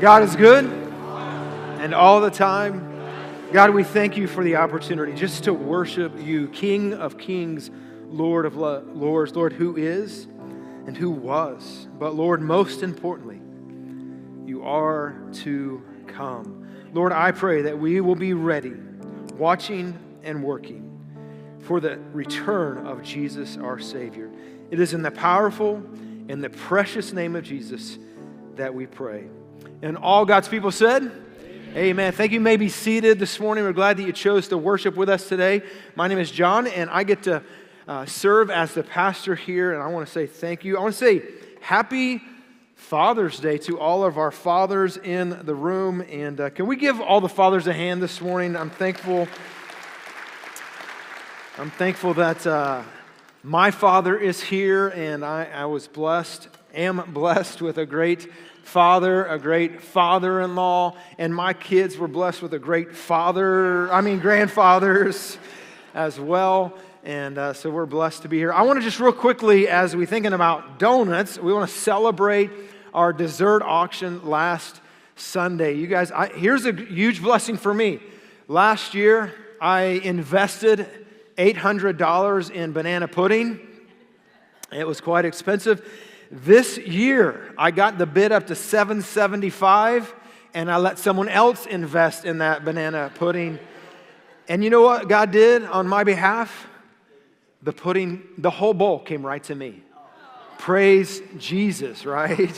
God is good and all the time. God, we thank you for the opportunity just to worship you, King of kings, Lord of lords, Lord who is and who was. But Lord, most importantly, you are to come. Lord, I pray that we will be ready, watching and working for the return of Jesus our Savior. It is in the powerful and the precious name of Jesus that we pray. And all God's people said, Amen. Amen. Thank you. you may be seated this morning. We're glad that you chose to worship with us today. My name is John, and I get to uh, serve as the pastor here. And I want to say thank you. I want to say happy Father's Day to all of our fathers in the room. And uh, can we give all the fathers a hand this morning? I'm thankful. I'm thankful that uh, my father is here, and I, I was blessed, am blessed with a great father, a great father in law, and my kids were blessed with a great father, I mean, grandfathers as well. And uh, so we're blessed to be here. I want to just real quickly, as we're thinking about donuts, we want to celebrate our dessert auction last Sunday. You guys, I, here's a huge blessing for me. Last year, I invested $800 in banana pudding. It was quite expensive. This year, I got the bid up to 775 and I let someone else invest in that banana pudding. And you know what God did on my behalf? The pudding, the whole bowl came right to me. Praise Jesus, right?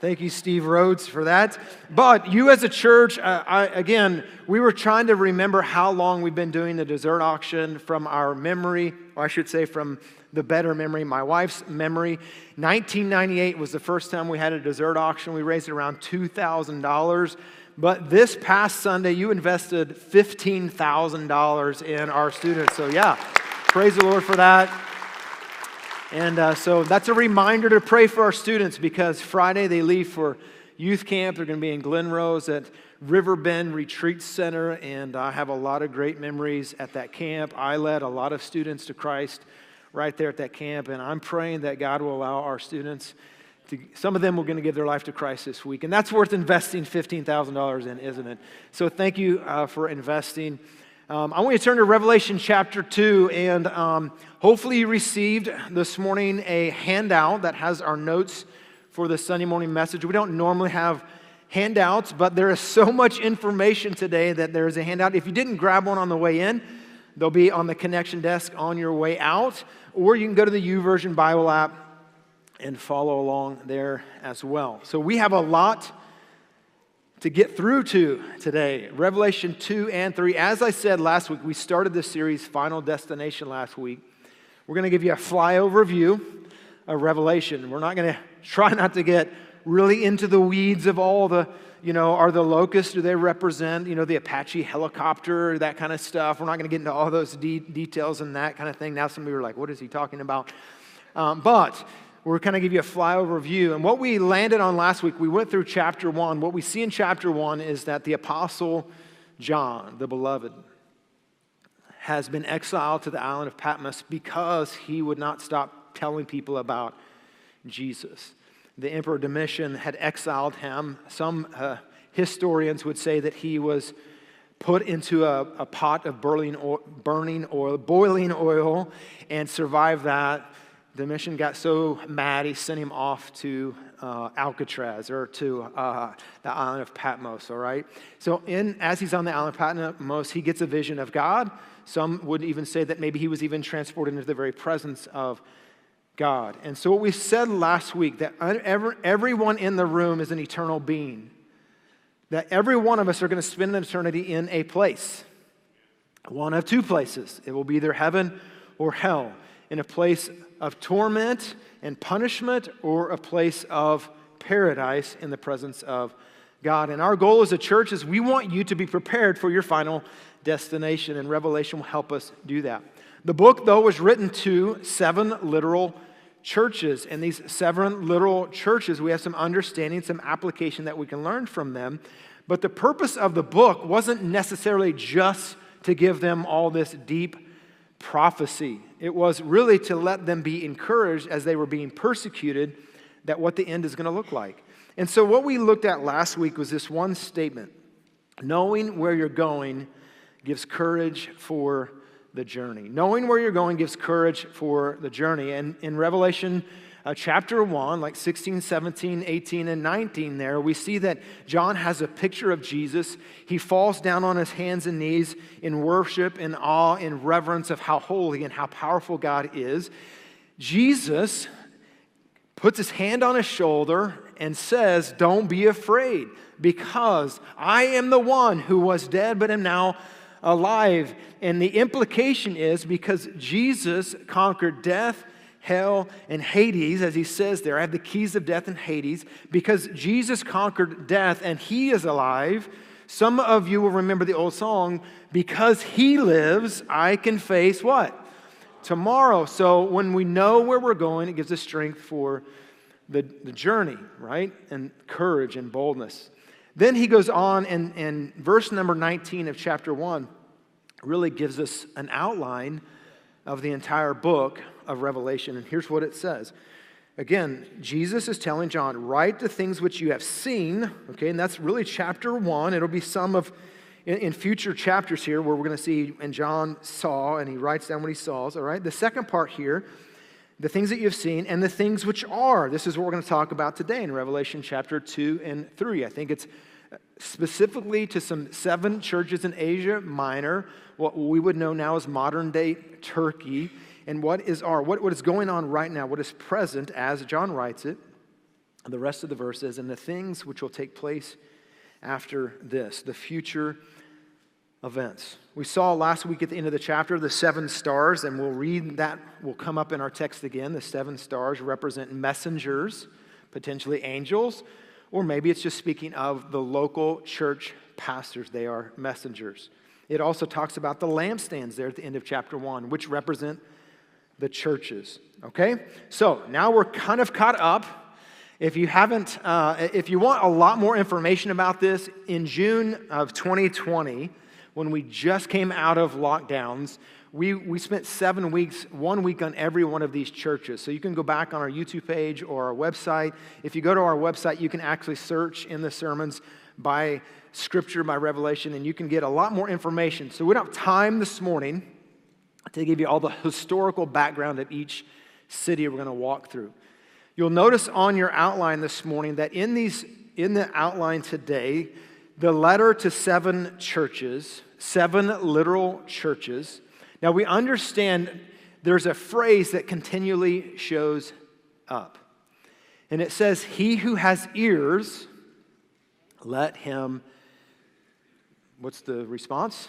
Thank you, Steve Rhodes, for that. But you, as a church, uh, I, again, we were trying to remember how long we've been doing the dessert auction from our memory, or I should say, from the better memory, my wife's memory. 1998 was the first time we had a dessert auction. We raised around $2,000. But this past Sunday, you invested $15,000 in our students. So, yeah, praise the Lord for that. And uh, so that's a reminder to pray for our students because Friday they leave for youth camp. They're going to be in Glen Rose at Riverbend Retreat Center, and I have a lot of great memories at that camp. I led a lot of students to Christ right there at that camp, and I'm praying that God will allow our students to, some of them are going to give their life to Christ this week, and that's worth investing $15,000 in, isn't it? So thank you uh, for investing. Um, I want you to turn to Revelation chapter 2, and um, hopefully, you received this morning a handout that has our notes for the Sunday morning message. We don't normally have handouts, but there is so much information today that there is a handout. If you didn't grab one on the way in, they'll be on the connection desk on your way out, or you can go to the YouVersion Bible app and follow along there as well. So, we have a lot to get through to today Revelation 2 and 3. As I said last week, we started this series, Final Destination, last week. We're going to give you a flyover view of Revelation. We're not going to try not to get really into the weeds of all the, you know, are the locusts, do they represent, you know, the Apache helicopter, that kind of stuff. We're not going to get into all those de- details and that kind of thing. Now, some of you are like, what is he talking about? Um, but we're kind of give you a flyover view. And what we landed on last week, we went through chapter one. What we see in chapter one is that the apostle John, the beloved, has been exiled to the island of Patmos because he would not stop telling people about Jesus. The emperor Domitian had exiled him. Some uh, historians would say that he was put into a, a pot of burning oil, burning oil, boiling oil, and survived that Domitian got so mad, he sent him off to uh, Alcatraz or to uh, the island of Patmos, all right? So, in, as he's on the island of Patmos, he gets a vision of God. Some would even say that maybe he was even transported into the very presence of God. And so, what we said last week that every, everyone in the room is an eternal being, that every one of us are going to spend an eternity in a place, one of two places. It will be either heaven or hell, in a place of torment and punishment or a place of paradise in the presence of God. And our goal as a church is we want you to be prepared for your final destination, and Revelation will help us do that. The book, though, was written to seven literal churches. And these seven literal churches, we have some understanding, some application that we can learn from them. But the purpose of the book wasn't necessarily just to give them all this deep prophecy. It was really to let them be encouraged as they were being persecuted that what the end is going to look like. And so, what we looked at last week was this one statement knowing where you're going gives courage for the journey. Knowing where you're going gives courage for the journey. And in Revelation uh, chapter 1, like 16, 17, 18, and 19, there, we see that John has a picture of Jesus. He falls down on his hands and knees in worship, in awe, in reverence of how holy and how powerful God is. Jesus puts his hand on his shoulder and says, Don't be afraid, because I am the one who was dead but am now alive. And the implication is because Jesus conquered death, hell, and Hades, as he says there, I have the keys of death and Hades, because Jesus conquered death and he is alive. Some of you will remember the old song, Because he lives, I can face what? Tomorrow. So when we know where we're going, it gives us strength for the, the journey, right? And courage and boldness. Then he goes on, and, and verse number 19 of chapter 1 really gives us an outline of the entire book of Revelation. And here's what it says. Again, Jesus is telling John, write the things which you have seen, okay, and that's really chapter one. It'll be some of, in, in future chapters here, where we're going to see, and John saw, and he writes down what he saw, all right? The second part here the things that you've seen and the things which are. This is what we're going to talk about today in Revelation chapter 2 and 3. I think it's specifically to some seven churches in Asia Minor, what we would know now as modern day Turkey, and what is our, what, what is going on right now, what is present as John writes it, the rest of the verses, and the things which will take place after this, the future events. We saw last week at the end of the chapter the seven stars, and we'll read that, will come up in our text again. The seven stars represent messengers, potentially angels, or maybe it's just speaking of the local church pastors. They are messengers. It also talks about the lampstands there at the end of chapter one, which represent the churches. Okay? So now we're kind of caught up. If you haven't, uh, if you want a lot more information about this, in June of 2020, when we just came out of lockdowns, we, we spent seven weeks, one week on every one of these churches. So you can go back on our YouTube page or our website. If you go to our website, you can actually search in the sermons by scripture, by revelation, and you can get a lot more information. So we don't have time this morning to give you all the historical background of each city we're going to walk through. You'll notice on your outline this morning that in these in the outline today, the letter to seven churches seven literal churches. Now we understand there's a phrase that continually shows up. And it says, He who has ears, let him. What's the response?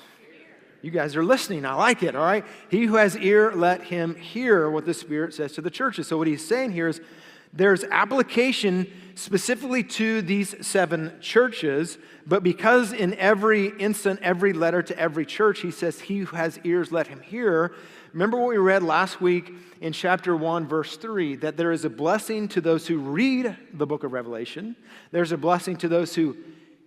You guys are listening. I like it, all right? He who has ear, let him hear what the Spirit says to the churches. So, what he's saying here is there's application specifically to these seven churches, but because in every instant, every letter to every church, he says, He who has ears, let him hear. Remember what we read last week in chapter 1, verse 3 that there is a blessing to those who read the book of Revelation, there's a blessing to those who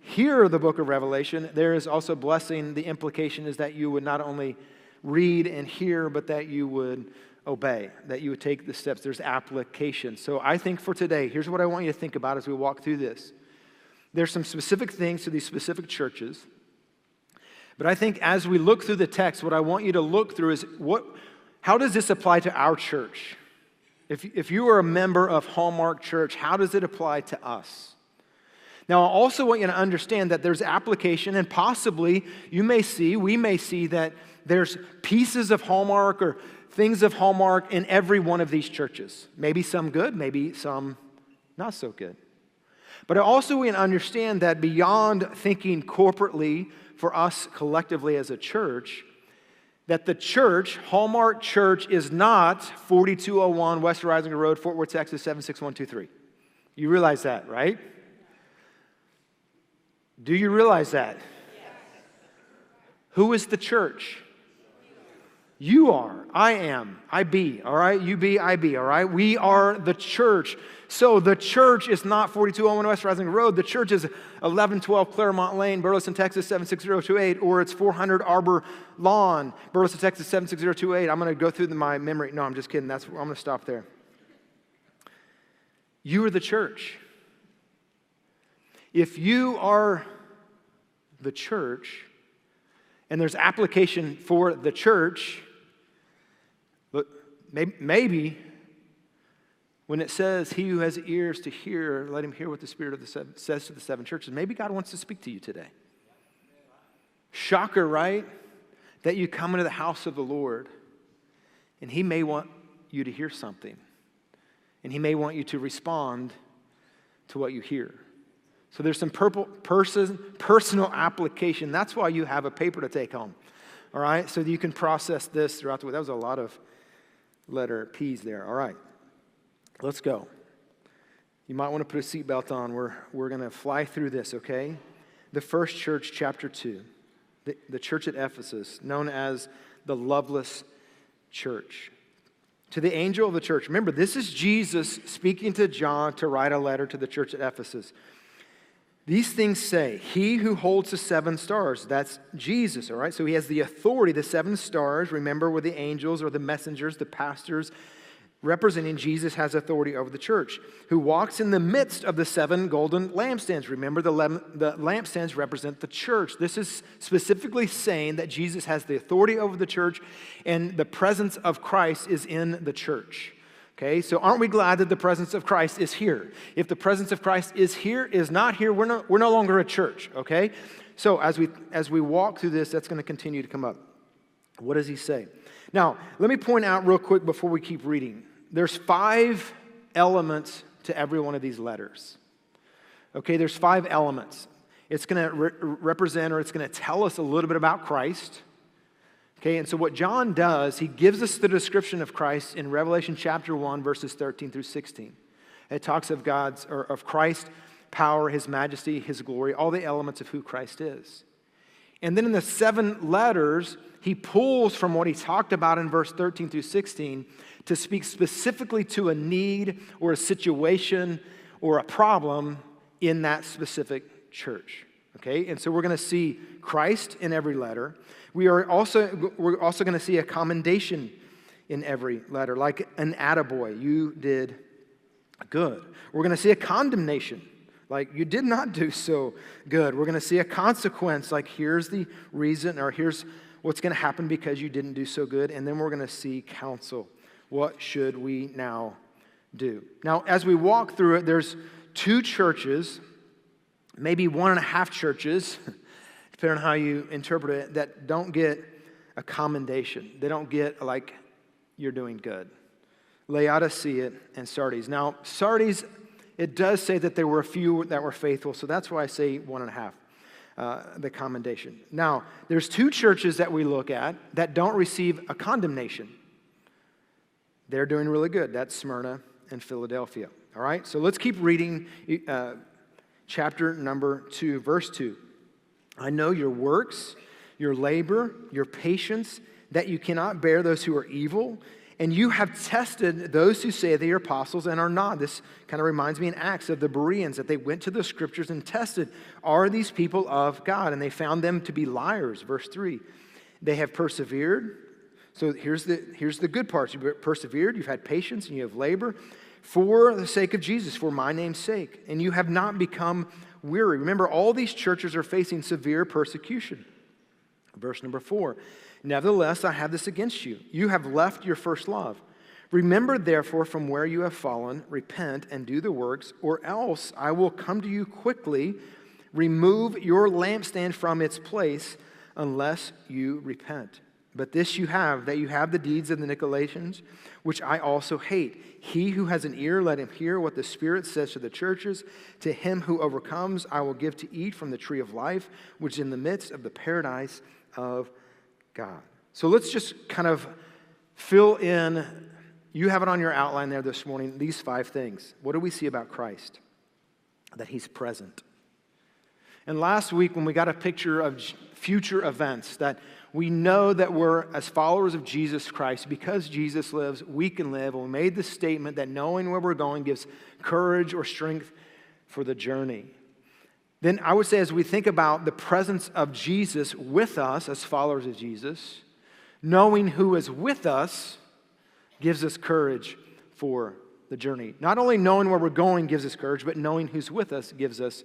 hear the book of Revelation. There is also blessing. The implication is that you would not only read and hear, but that you would obey, that you would take the steps. There's application. So I think for today, here's what I want you to think about as we walk through this. There's some specific things to these specific churches. But I think as we look through the text, what I want you to look through is what, how does this apply to our church? If, if you are a member of Hallmark Church, how does it apply to us? Now, I also want you to understand that there's application, and possibly you may see, we may see that there's pieces of Hallmark or things of Hallmark in every one of these churches. Maybe some good, maybe some not so good. But also, we understand that beyond thinking corporately for us collectively as a church, that the church, Hallmark Church, is not 4201 West Risinger Road, Fort Worth, Texas 76123. You realize that, right? Do you realize that? Yes. Who is the church? You are. I am. I be. All right? You be. I be. All right? We are the church. So the church is not 4201 West Risinger Road. The church is 1112 Claremont Lane, Burleson, Texas 76028, or it's 400 Arbor Lawn, Burleson, Texas 76028. I'm going to go through my memory. No, I'm just kidding. That's, I'm going to stop there. You are the church. If you are the church, and there's application for the church, maybe when it says, He who has ears to hear, let him hear what the Spirit of the seven, says to the seven churches, maybe God wants to speak to you today. Shocker, right? That you come into the house of the Lord and He may want you to hear something, and He may want you to respond to what you hear. So there's some purple person, personal application. That's why you have a paper to take home. All right? So that you can process this throughout the week. That was a lot of letter P's there. All right. Let's go. You might want to put a seatbelt on. We're, we're going to fly through this, okay? The first church, chapter 2, the, the church at Ephesus, known as the loveless church. To the angel of the church, remember, this is Jesus speaking to John to write a letter to the church at Ephesus. These things say, He who holds the seven stars, that's Jesus, all right? So he has the authority, the seven stars, remember, were the angels or the messengers, the pastors, representing Jesus has authority over the church, who walks in the midst of the seven golden lampstands. Remember, the, the lampstands represent the church. This is specifically saying that Jesus has the authority over the church and the presence of Christ is in the church. Okay, so aren't we glad that the presence of Christ is here? If the presence of Christ is here, is not here, we're no, we're no longer a church, okay? So as we as we walk through this, that's going to continue to come up. What does he say? Now, let me point out real quick before we keep reading. There's five elements to every one of these letters. Okay, there's five elements. It's going to re- represent or it's going to tell us a little bit about Christ. Okay, and so what John does, he gives us the description of Christ in Revelation chapter 1, verses 13 through 16. It talks of God's, or of Christ's power, his majesty, his glory, all the elements of who Christ is. And then in the seven letters, he pulls from what he talked about in verse 13 through 16 to speak specifically to a need or a situation or a problem in that specific church. Okay, and so we're going to see Christ in every letter. We are also, we're also going to see a commendation in every letter, like an attaboy, you did good. We're going to see a condemnation, like you did not do so good. We're going to see a consequence, like here's the reason, or here's what's going to happen because you didn't do so good. And then we're going to see counsel. What should we now do? Now, as we walk through it, there's two churches, maybe one and a half churches depending on how you interpret it, that don't get a commendation. They don't get, like, you're doing good. Laodicea and Sardis. Now, Sardis, it does say that there were a few that were faithful, so that's why I say one and a half. Uh, the commendation. Now, there's two churches that we look at that don't receive a condemnation. They're doing really good. That's Smyrna and Philadelphia. All right, so let's keep reading uh, chapter number two, verse two. I know your works, your labor, your patience, that you cannot bear those who are evil, and you have tested those who say they are apostles and are not. This kind of reminds me in Acts of the Bereans that they went to the scriptures and tested are these people of God? And they found them to be liars. Verse 3. They have persevered. So here's the, here's the good parts. You've persevered, you've had patience, and you have labor for the sake of Jesus, for my name's sake. And you have not become weary. Remember, all these churches are facing severe persecution. Verse number four Nevertheless, I have this against you. You have left your first love. Remember, therefore, from where you have fallen, repent and do the works, or else I will come to you quickly, remove your lampstand from its place, unless you repent. But this you have, that you have the deeds of the Nicolaitans, which I also hate. He who has an ear, let him hear what the Spirit says to the churches. To him who overcomes, I will give to eat from the tree of life, which is in the midst of the paradise of God. So let's just kind of fill in. You have it on your outline there this morning, these five things. What do we see about Christ? That he's present. And last week, when we got a picture of future events, that we know that we're, as followers of Jesus Christ, because Jesus lives, we can live. And we made the statement that knowing where we're going gives courage or strength for the journey. Then I would say, as we think about the presence of Jesus with us as followers of Jesus, knowing who is with us gives us courage for the journey. Not only knowing where we're going gives us courage, but knowing who's with us gives us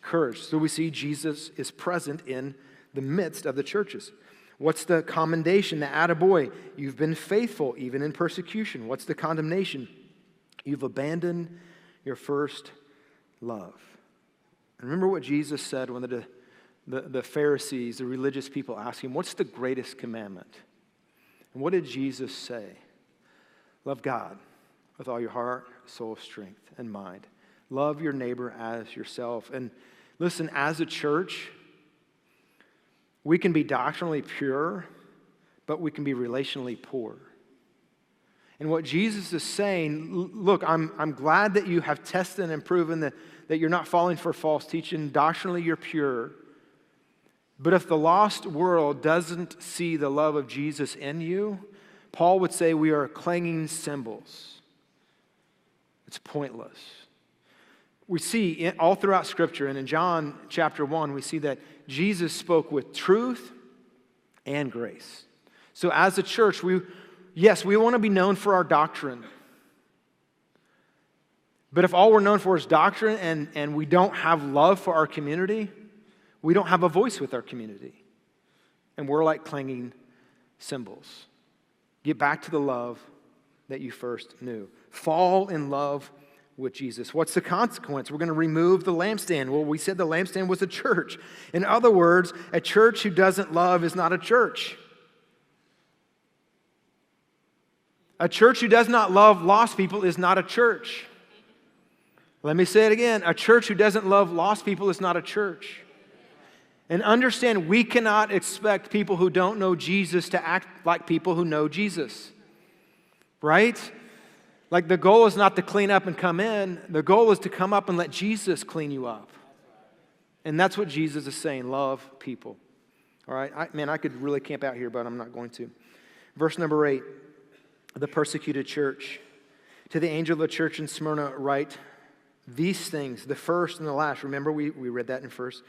courage. So we see Jesus is present in the midst of the churches. What's the commendation? The attaboy, you've been faithful even in persecution. What's the condemnation? You've abandoned your first love. And remember what Jesus said when the, the, the Pharisees, the religious people, asked him, What's the greatest commandment? And what did Jesus say? Love God with all your heart, soul, strength, and mind. Love your neighbor as yourself. And listen, as a church, we can be doctrinally pure, but we can be relationally poor. And what Jesus is saying, look, I'm, I'm glad that you have tested and proven that, that you're not falling for false teaching. Doctrinally, you're pure. But if the lost world doesn't see the love of Jesus in you, Paul would say we are clanging cymbals. It's pointless. We see all throughout Scripture, and in John chapter 1, we see that Jesus spoke with truth and grace. So, as a church, we, yes, we want to be known for our doctrine. But if all we're known for is doctrine and, and we don't have love for our community, we don't have a voice with our community. And we're like clanging cymbals. Get back to the love that you first knew. Fall in love with Jesus. What's the consequence? We're going to remove the lampstand. Well, we said the lampstand was a church. In other words, a church who doesn't love is not a church. A church who does not love lost people is not a church. Let me say it again. A church who doesn't love lost people is not a church. And understand, we cannot expect people who don't know Jesus to act like people who know Jesus. Right? Like the goal is not to clean up and come in, the goal is to come up and let Jesus clean you up. And that's what Jesus is saying love people. All right? I, man, I could really camp out here, but I'm not going to. Verse number eight the persecuted church. To the angel of the church in Smyrna, write these things, the first and the last. Remember, we, we read that in first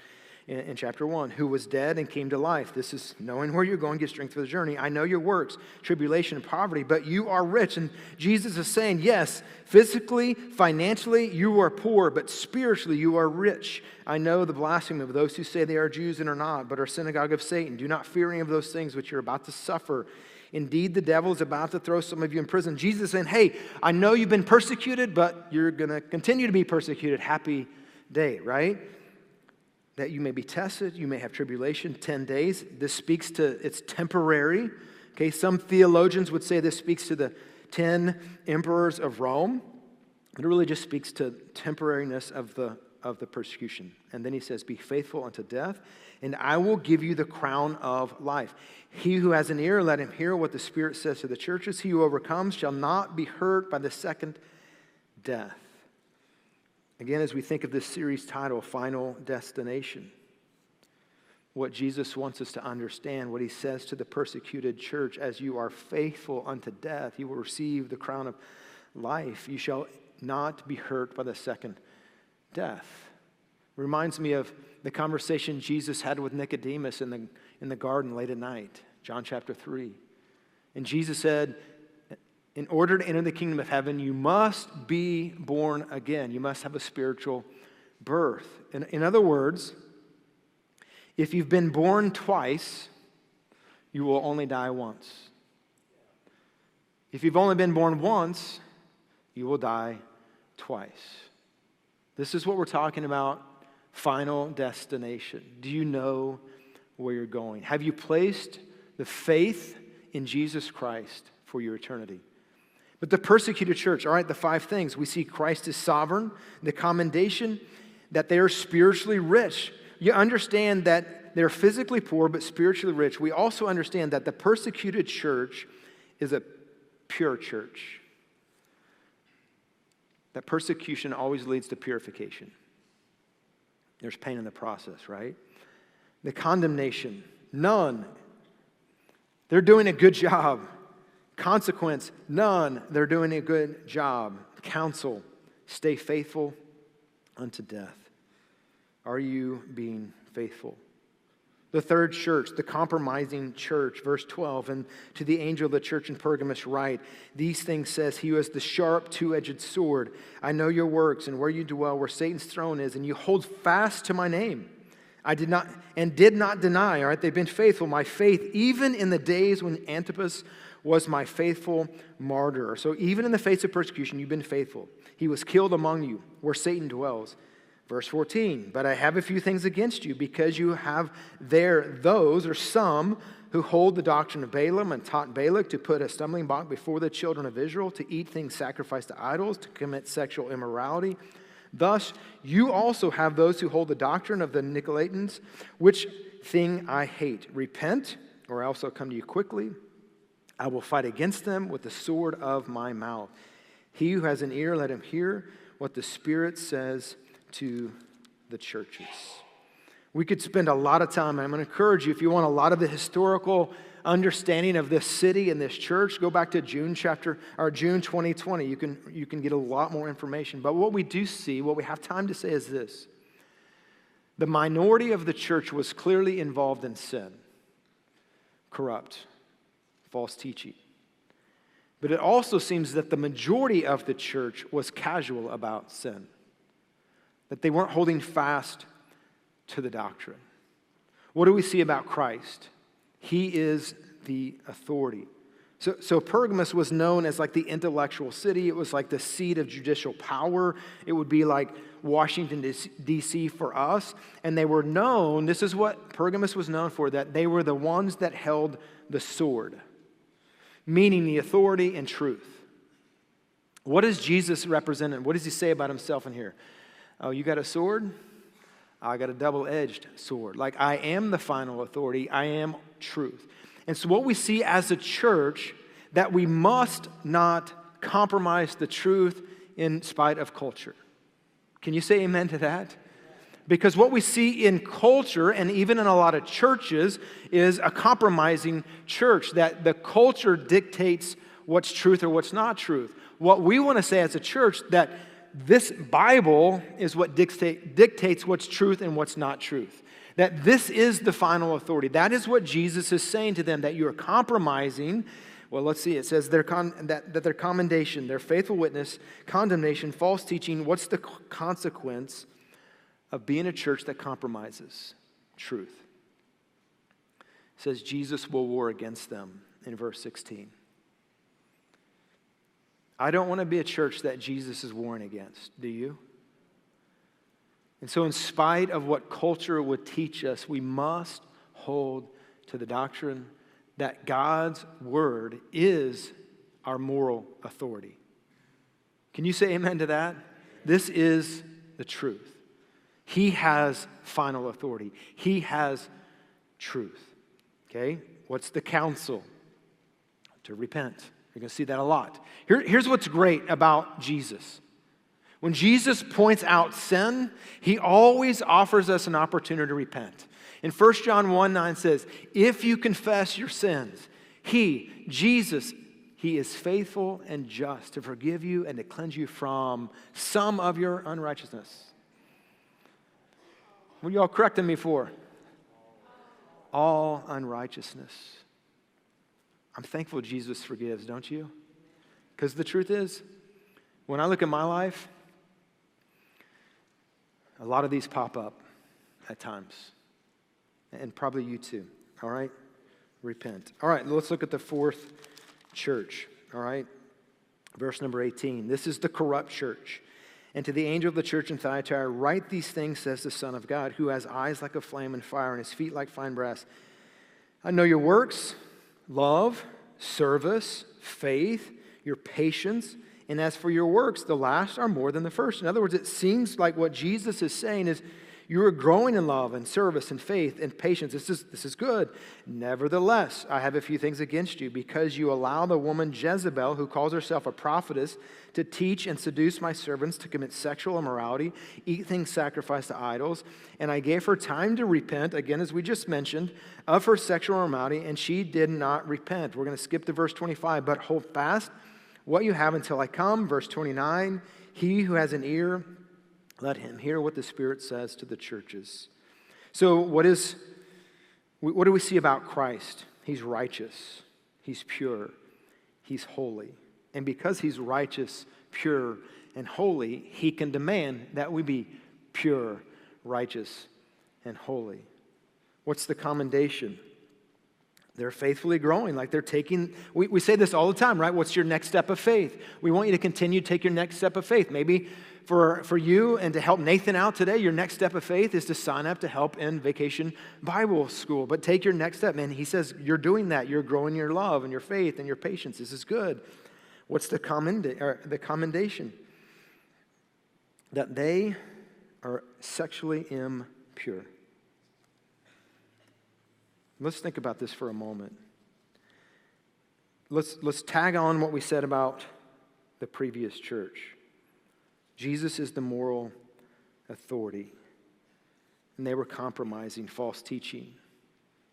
in, in, chapter 1, who was dead and came to life. This is knowing where you're going, get strength for the journey. I know your works, tribulation and poverty, but you are rich. And Jesus is saying, yes, physically, financially, you are poor, but spiritually, you are rich. I know the blasphemy of those who say they are Jews and are not, but are synagogue of Satan. Do not fear any of those things which you're about to suffer. Indeed, the devil is about to throw some of you in prison. Jesus saying, Hey, I know you've been persecuted, but you're going to continue to be persecuted. Happy day, right? That you may be tested, you may have tribulation, 10 days. This speaks to, it's temporary. Okay, some theologians would say this speaks to the 10 emperors of Rome. It really just speaks to temporariness of the, of the persecution. And then he says, Be faithful unto death, and I will give you the crown of life. He who has an ear, let him hear what the Spirit says to the churches. He who overcomes shall not be hurt by the second death. Again, as we think of this series title, Final Destination, what Jesus wants us to understand, what he says to the persecuted church, as you are faithful unto death, you will receive the crown of life. You shall not be hurt by the second death. Reminds me of the conversation Jesus had with Nicodemus in the, in the garden late at night, John chapter 3. And Jesus said, in order to enter the kingdom of heaven, you must be born again. You must have a spiritual birth. In, in other words, if you've been born twice, you will only die once. If you've only been born once, you will die twice. This is what we're talking about final destination. Do you know where you're going? Have you placed the faith in Jesus Christ for your eternity? But the persecuted church, all right, the five things. We see Christ is sovereign, the commendation that they are spiritually rich. You understand that they're physically poor but spiritually rich. We also understand that the persecuted church is a pure church. That persecution always leads to purification. There's pain in the process, right? The condemnation, none. They're doing a good job. Consequence, none. They're doing a good job. Counsel, stay faithful unto death. Are you being faithful? The third church, the compromising church, verse 12, and to the angel of the church in Pergamos write, These things says he who has the sharp two edged sword. I know your works and where you dwell, where Satan's throne is, and you hold fast to my name. I did not and did not deny, all right? They've been faithful, my faith, even in the days when Antipas was my faithful martyr. So even in the face of persecution, you've been faithful. He was killed among you, where Satan dwells. Verse 14, but I have a few things against you because you have there those or some who hold the doctrine of Balaam and taught Balak to put a stumbling block before the children of Israel, to eat things sacrificed to idols, to commit sexual immorality. Thus, you also have those who hold the doctrine of the Nicolaitans, which thing I hate. Repent, or else I'll come to you quickly. I will fight against them with the sword of my mouth. He who has an ear, let him hear what the Spirit says to the churches. We could spend a lot of time, I'm going to encourage you, if you want a lot of the historical understanding of this city and this church, go back to June chapter or June 2020. You can, you can get a lot more information. But what we do see, what we have time to say is this the minority of the church was clearly involved in sin, corrupt, false teaching. But it also seems that the majority of the church was casual about sin, that they weren't holding fast to the doctrine. What do we see about Christ? He is the authority. So, so Pergamos was known as like the intellectual city. It was like the seat of judicial power. It would be like Washington, D.C. for us. And they were known, this is what Pergamos was known for, that they were the ones that held the sword meaning the authority and truth. What does Jesus represent? What does he say about himself in here? Oh, you got a sword? I got a double edged sword. Like, I am the final authority, I am truth. And so, what we see as a church, that we must not compromise the truth in spite of culture. Can you say amen to that? Because what we see in culture and even in a lot of churches is a compromising church, that the culture dictates what's truth or what's not truth. What we want to say as a church that this Bible is what dictate, dictates what's truth and what's not truth. That this is the final authority. That is what Jesus is saying to them, that you are compromising. Well, let's see. It says their con- that, that their commendation, their faithful witness, condemnation, false teaching, what's the consequence? of being a church that compromises truth. It says Jesus will war against them in verse 16. I don't want to be a church that Jesus is warring against, do you? And so, in spite of what culture would teach us, we must hold to the doctrine that God's word is our moral authority. Can you say amen to that? This is the truth. He has final authority, He has truth. Okay? What's the counsel? To repent. You're going to see that a lot. Here, here's what's great about Jesus. When Jesus points out sin, he always offers us an opportunity to repent. In 1 John 1 9 says, If you confess your sins, he, Jesus, he is faithful and just to forgive you and to cleanse you from some of your unrighteousness. What are y'all correcting me for? All unrighteousness. I'm thankful Jesus forgives, don't you? Because the truth is, when I look at my life, a lot of these pop up at times. And probably you too. All right? Repent. All right, let's look at the fourth church. All right? Verse number 18. This is the corrupt church. And to the angel of the church in Thyatira, write these things, says the Son of God, who has eyes like a flame and fire and his feet like fine brass. I know your works, love, service, faith, your patience, and as for your works, the last are more than the first. In other words, it seems like what Jesus is saying is you are growing in love and service and faith and patience. This is, this is good. Nevertheless, I have a few things against you because you allow the woman Jezebel, who calls herself a prophetess, to teach and seduce my servants to commit sexual immorality, eat things sacrificed to idols. And I gave her time to repent, again, as we just mentioned, of her sexual immorality, and she did not repent. We're going to skip to verse 25, but hold fast what you have until I come. Verse 29 He who has an ear, let him hear what the Spirit says to the churches. So, what is what do we see about Christ? He's righteous, he's pure, he's holy. And because he's righteous, pure, and holy, he can demand that we be pure, righteous, and holy. What's the commendation? They're faithfully growing, like they're taking, we, we say this all the time, right? What's your next step of faith? We want you to continue to take your next step of faith. Maybe for, for you and to help Nathan out today, your next step of faith is to sign up to help in vacation Bible school. But take your next step, man. He says you're doing that. You're growing your love and your faith and your patience. This is good. What's the, commend, the commendation? That they are sexually impure. Let's think about this for a moment. Let's, let's tag on what we said about the previous church. Jesus is the moral authority, and they were compromising false teaching.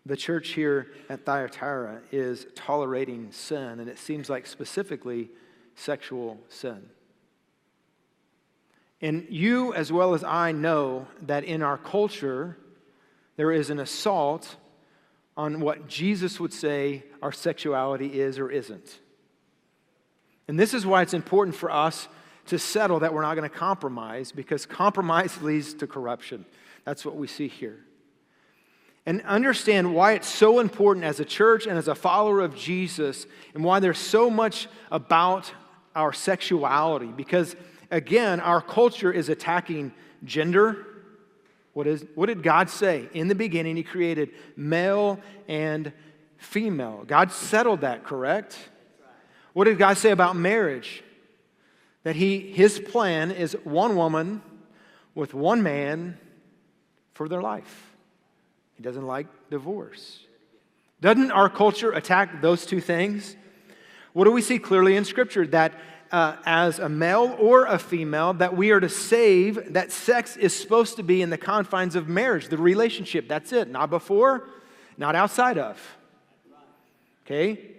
The church here at Thyatira is tolerating sin, and it seems like specifically sexual sin. And you, as well as I, know that in our culture, there is an assault on what Jesus would say our sexuality is or isn't. And this is why it's important for us to settle that we're not going to compromise because compromise leads to corruption. That's what we see here. And understand why it's so important as a church and as a follower of Jesus and why there's so much about our sexuality. Because again, our culture is attacking gender, what, is, what did God say? In the beginning, He created male and female. God settled that, correct? What did God say about marriage? That he, His plan is one woman with one man for their life. He doesn't like divorce. Doesn't our culture attack those two things? What do we see clearly in Scripture? That uh, as a male or a female, that we are to save, that sex is supposed to be in the confines of marriage, the relationship. That's it. Not before, not outside of. Okay?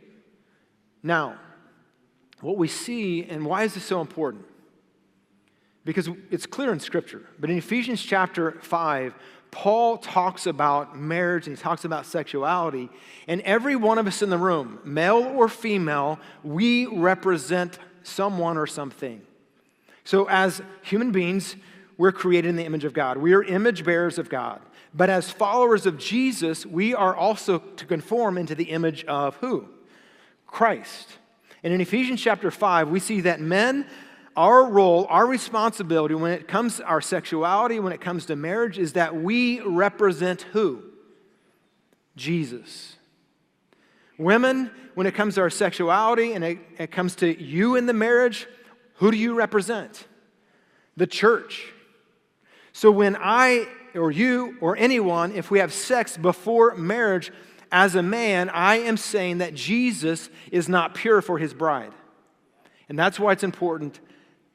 Now, what we see, and why is this so important? Because it's clear in Scripture. But in Ephesians chapter 5, Paul talks about marriage and he talks about sexuality. And every one of us in the room, male or female, we represent someone or something. So, as human beings, we're created in the image of God. We are image bearers of God. But as followers of Jesus, we are also to conform into the image of who? Christ. And in Ephesians chapter 5, we see that men, our role, our responsibility when it comes to our sexuality, when it comes to marriage, is that we represent who? Jesus. Women, when it comes to our sexuality and it, it comes to you in the marriage, who do you represent? The church. So when I or you or anyone, if we have sex before marriage, as a man, I am saying that Jesus is not pure for his bride. And that's why it's important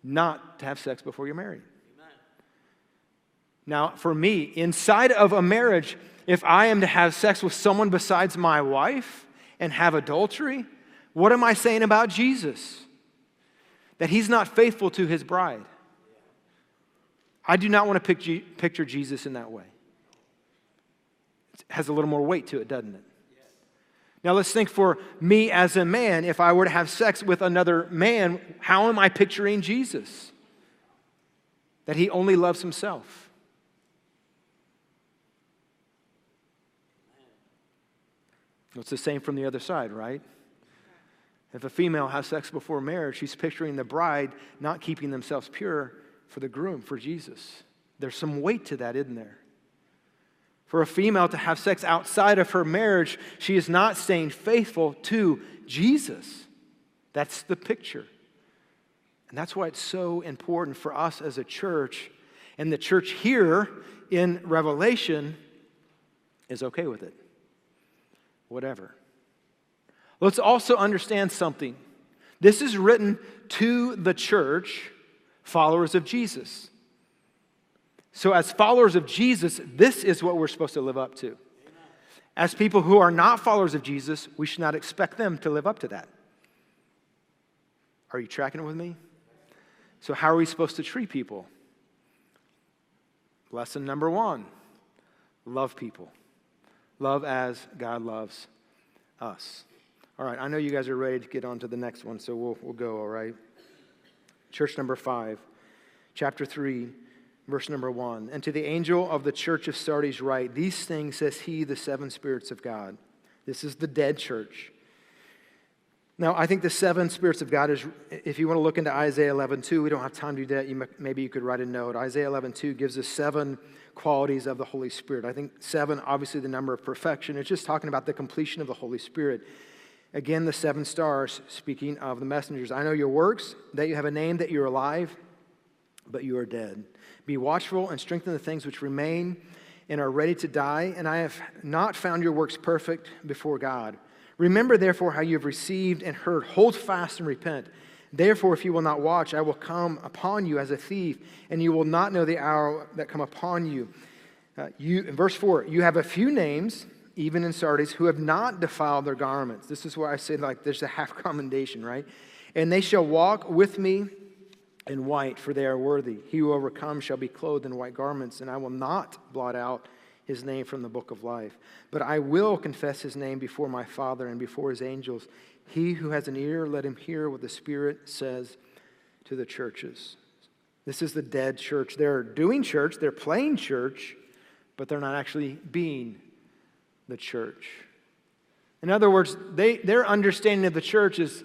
not to have sex before you're married. Now, for me, inside of a marriage, if I am to have sex with someone besides my wife, and have adultery, what am I saying about Jesus? That he's not faithful to his bride. I do not want to picture Jesus in that way. It has a little more weight to it, doesn't it? Now let's think for me as a man, if I were to have sex with another man, how am I picturing Jesus? That he only loves himself. It's the same from the other side, right? If a female has sex before marriage, she's picturing the bride not keeping themselves pure for the groom, for Jesus. There's some weight to that, isn't there? For a female to have sex outside of her marriage, she is not staying faithful to Jesus. That's the picture. And that's why it's so important for us as a church. And the church here in Revelation is okay with it whatever. Let's also understand something. This is written to the church, followers of Jesus. So, as followers of Jesus, this is what we're supposed to live up to. As people who are not followers of Jesus, we should not expect them to live up to that. Are you tracking it with me? So, how are we supposed to treat people? Lesson number one love people. Love as God loves us. All right, I know you guys are ready to get on to the next one, so we'll, we'll go, all right? Church number five, chapter three, verse number one. And to the angel of the church of Sardis, write, These things says he, the seven spirits of God. This is the dead church. Now, I think the seven spirits of God is, if you want to look into Isaiah 11, 2, we don't have time to do that. You, maybe you could write a note. Isaiah 11, 2 gives us seven qualities of the Holy Spirit. I think seven, obviously, the number of perfection. It's just talking about the completion of the Holy Spirit. Again, the seven stars, speaking of the messengers. I know your works, that you have a name, that you're alive, but you are dead. Be watchful and strengthen the things which remain and are ready to die, and I have not found your works perfect before God. Remember, therefore, how you have received and heard. Hold fast and repent. Therefore, if you will not watch, I will come upon you as a thief, and you will not know the hour that come upon you. Uh, you verse 4 You have a few names, even in Sardis, who have not defiled their garments. This is where I say, like, there's a half commendation, right? And they shall walk with me in white, for they are worthy. He who overcomes shall be clothed in white garments, and I will not blot out his name from the book of life. But I will confess his name before my Father and before his angels. He who has an ear, let him hear what the Spirit says to the churches. This is the dead church. They're doing church, they're playing church, but they're not actually being the church. In other words, they, their understanding of the church is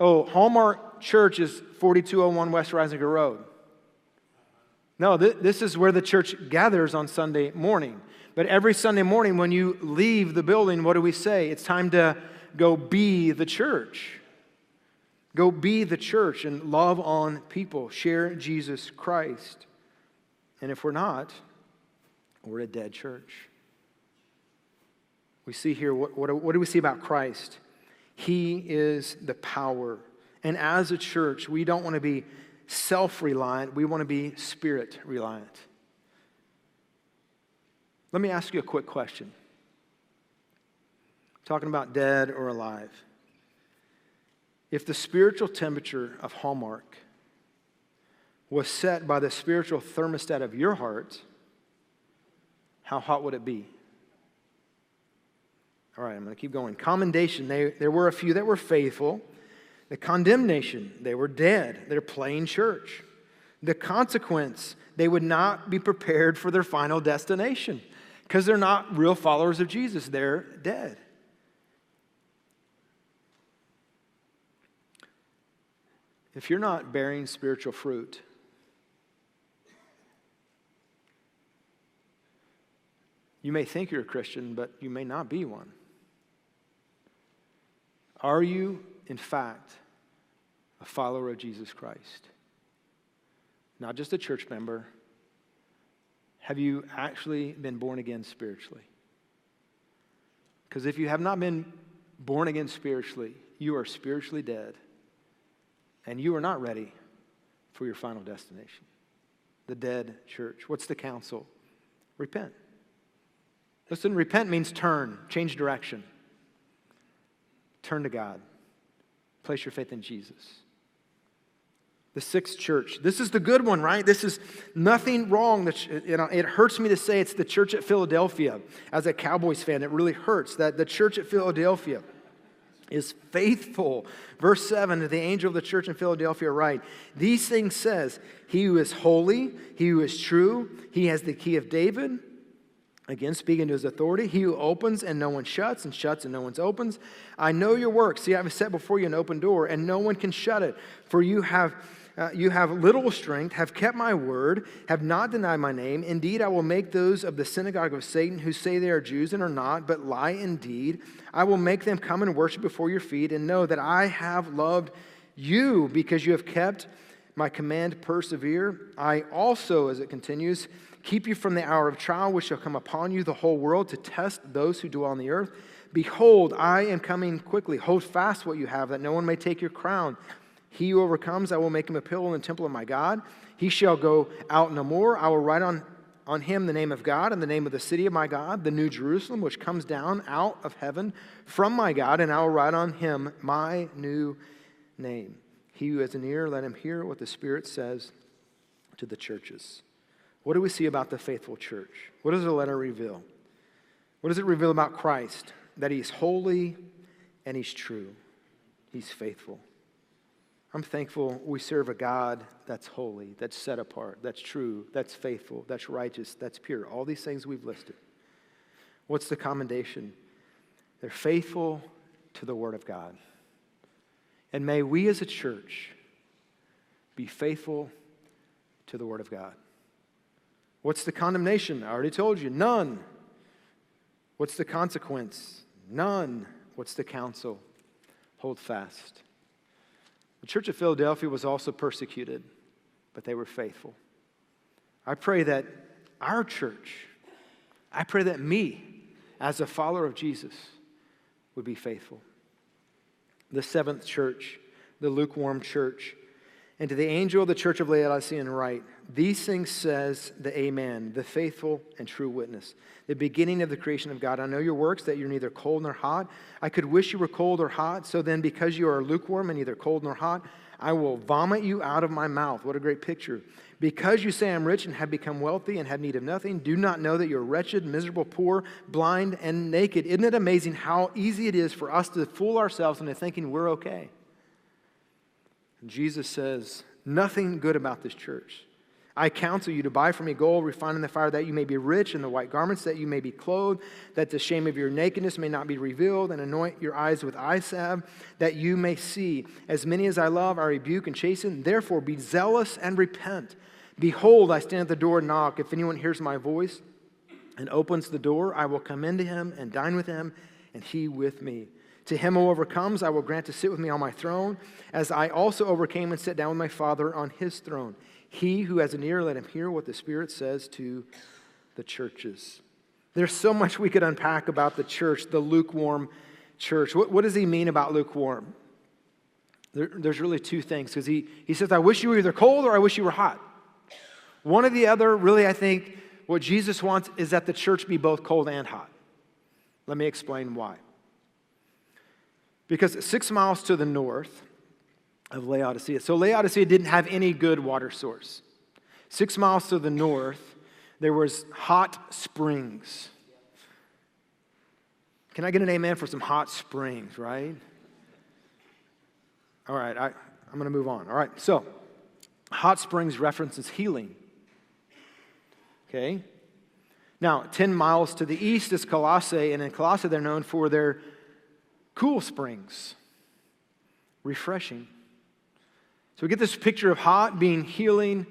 oh, Hallmark Church is 4201 West Risinger Road. No, th- this is where the church gathers on Sunday morning. But every Sunday morning, when you leave the building, what do we say? It's time to go be the church. Go be the church and love on people, share Jesus Christ. And if we're not, we're a dead church. We see here, what, what, what do we see about Christ? He is the power. And as a church, we don't want to be self reliant, we want to be spirit reliant. Let me ask you a quick question. Talking about dead or alive. If the spiritual temperature of Hallmark was set by the spiritual thermostat of your heart, how hot would it be? All right, I'm going to keep going. Commendation, they, there were a few that were faithful. The condemnation, they were dead. They're playing church. The consequence, they would not be prepared for their final destination because they're not real followers of Jesus. They're dead. If you're not bearing spiritual fruit, you may think you're a Christian, but you may not be one. Are you, in fact, a follower of Jesus Christ? Not just a church member have you actually been born again spiritually? Because if you have not been born again spiritually, you are spiritually dead and you are not ready for your final destination. The dead church. What's the counsel? Repent. Listen, repent means turn, change direction. Turn to God. Place your faith in Jesus the sixth church. This is the good one, right? This is nothing wrong. You know, it hurts me to say it's the church at Philadelphia. As a Cowboys fan, it really hurts that the church at Philadelphia is faithful. Verse 7 to the angel of the church in Philadelphia write, These things says, He who is holy, he who is true, he has the key of David. Again, speaking to his authority, he who opens and no one shuts, and shuts and no one opens. I know your works. See, I have set before you an open door, and no one can shut it. For you have uh, you have little strength, have kept my word, have not denied my name. Indeed, I will make those of the synagogue of Satan who say they are Jews and are not, but lie indeed. I will make them come and worship before your feet and know that I have loved you because you have kept my command, persevere. I also, as it continues, keep you from the hour of trial which shall come upon you, the whole world, to test those who dwell on the earth. Behold, I am coming quickly. Hold fast what you have, that no one may take your crown. He who overcomes, I will make him a pillar in the temple of my God. He shall go out no more. I will write on, on him the name of God and the name of the city of my God, the new Jerusalem, which comes down out of heaven from my God, and I will write on him my new name. He who has an ear, let him hear what the Spirit says to the churches. What do we see about the faithful church? What does the letter reveal? What does it reveal about Christ? That he's holy and he's true, he's faithful. I'm thankful we serve a God that's holy, that's set apart, that's true, that's faithful, that's righteous, that's pure. All these things we've listed. What's the commendation? They're faithful to the Word of God. And may we as a church be faithful to the Word of God. What's the condemnation? I already told you, none. What's the consequence? None. What's the counsel? Hold fast. The church of Philadelphia was also persecuted, but they were faithful. I pray that our church, I pray that me, as a follower of Jesus, would be faithful. The seventh church, the lukewarm church, and to the angel of the church of Laodicea write, These things says the Amen, the faithful and true witness, the beginning of the creation of God. I know your works, that you're neither cold nor hot. I could wish you were cold or hot. So then, because you are lukewarm and neither cold nor hot, I will vomit you out of my mouth. What a great picture. Because you say I'm rich and have become wealthy and have need of nothing, do not know that you're wretched, miserable, poor, blind, and naked. Isn't it amazing how easy it is for us to fool ourselves into thinking we're okay? Jesus says, Nothing good about this church. I counsel you to buy from me gold refined in the fire, that you may be rich, in the white garments, that you may be clothed, that the shame of your nakedness may not be revealed, and anoint your eyes with eye salve, that you may see. As many as I love, I rebuke and chasten. Therefore, be zealous and repent. Behold, I stand at the door and knock. If anyone hears my voice and opens the door, I will come into him and dine with him, and he with me. To him who overcomes, I will grant to sit with me on my throne, as I also overcame and sat down with my Father on his throne. He who has an ear, let him hear what the Spirit says to the churches. There's so much we could unpack about the church, the lukewarm church. What, what does he mean about lukewarm? There, there's really two things, because he, he says, I wish you were either cold or I wish you were hot. One or the other, really, I think what Jesus wants is that the church be both cold and hot. Let me explain why. Because six miles to the north of Laodicea, so Laodicea didn't have any good water source. Six miles to the north, there was hot springs. Can I get an amen for some hot springs, right? All right, I, I'm going to move on. All right, so hot springs references healing. Okay? Now, 10 miles to the east is Colossae, and in Colossae, they're known for their cool springs, refreshing. So we get this picture of hot being healing,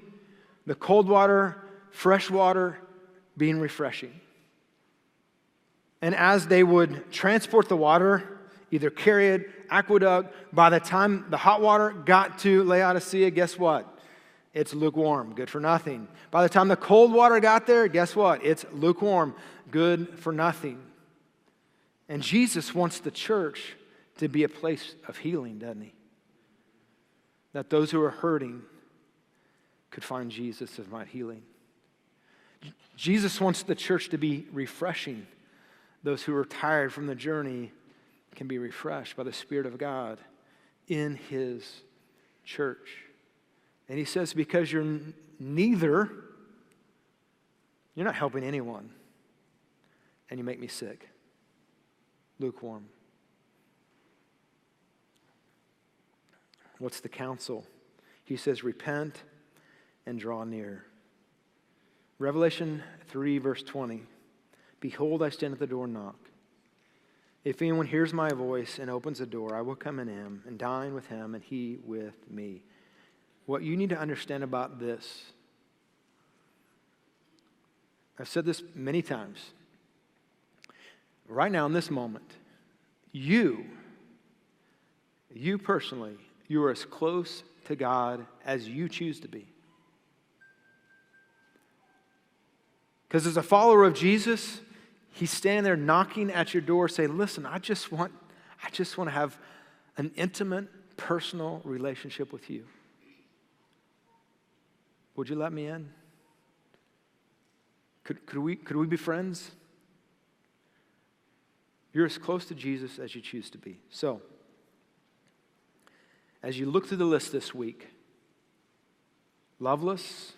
the cold water, fresh water being refreshing. And as they would transport the water, either carry it, aqueduct, by the time the hot water got to Laodicea, guess what? It's lukewarm, good for nothing. By the time the cold water got there, guess what? It's lukewarm, good for nothing. And Jesus wants the church to be a place of healing, doesn't he? That those who are hurting could find Jesus and find healing. Jesus wants the church to be refreshing. Those who are tired from the journey can be refreshed by the Spirit of God in His church. And He says, because you're neither, you're not helping anyone, and you make me sick lukewarm. What's the counsel? He says, Repent and draw near. Revelation 3, verse 20 Behold, I stand at the door and knock. If anyone hears my voice and opens the door, I will come in him and dine with him and he with me. What you need to understand about this, I've said this many times right now in this moment, you, you personally, you are as close to God as you choose to be. Because as a follower of Jesus, he's standing there knocking at your door, saying, Listen, I just want, I just want to have an intimate, personal relationship with you. Would you let me in? Could, could, we, could we be friends? You're as close to Jesus as you choose to be. So, as you look through the list this week, loveless,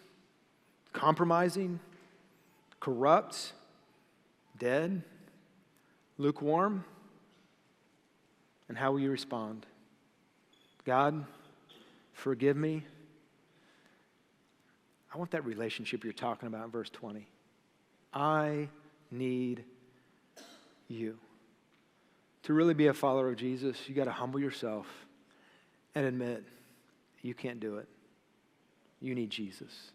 compromising, corrupt, dead, Lukewarm? And how will you respond? God, forgive me. I want that relationship you're talking about in verse 20. I need you. To really be a follower of Jesus, you got to humble yourself and admit you can't do it. You need Jesus.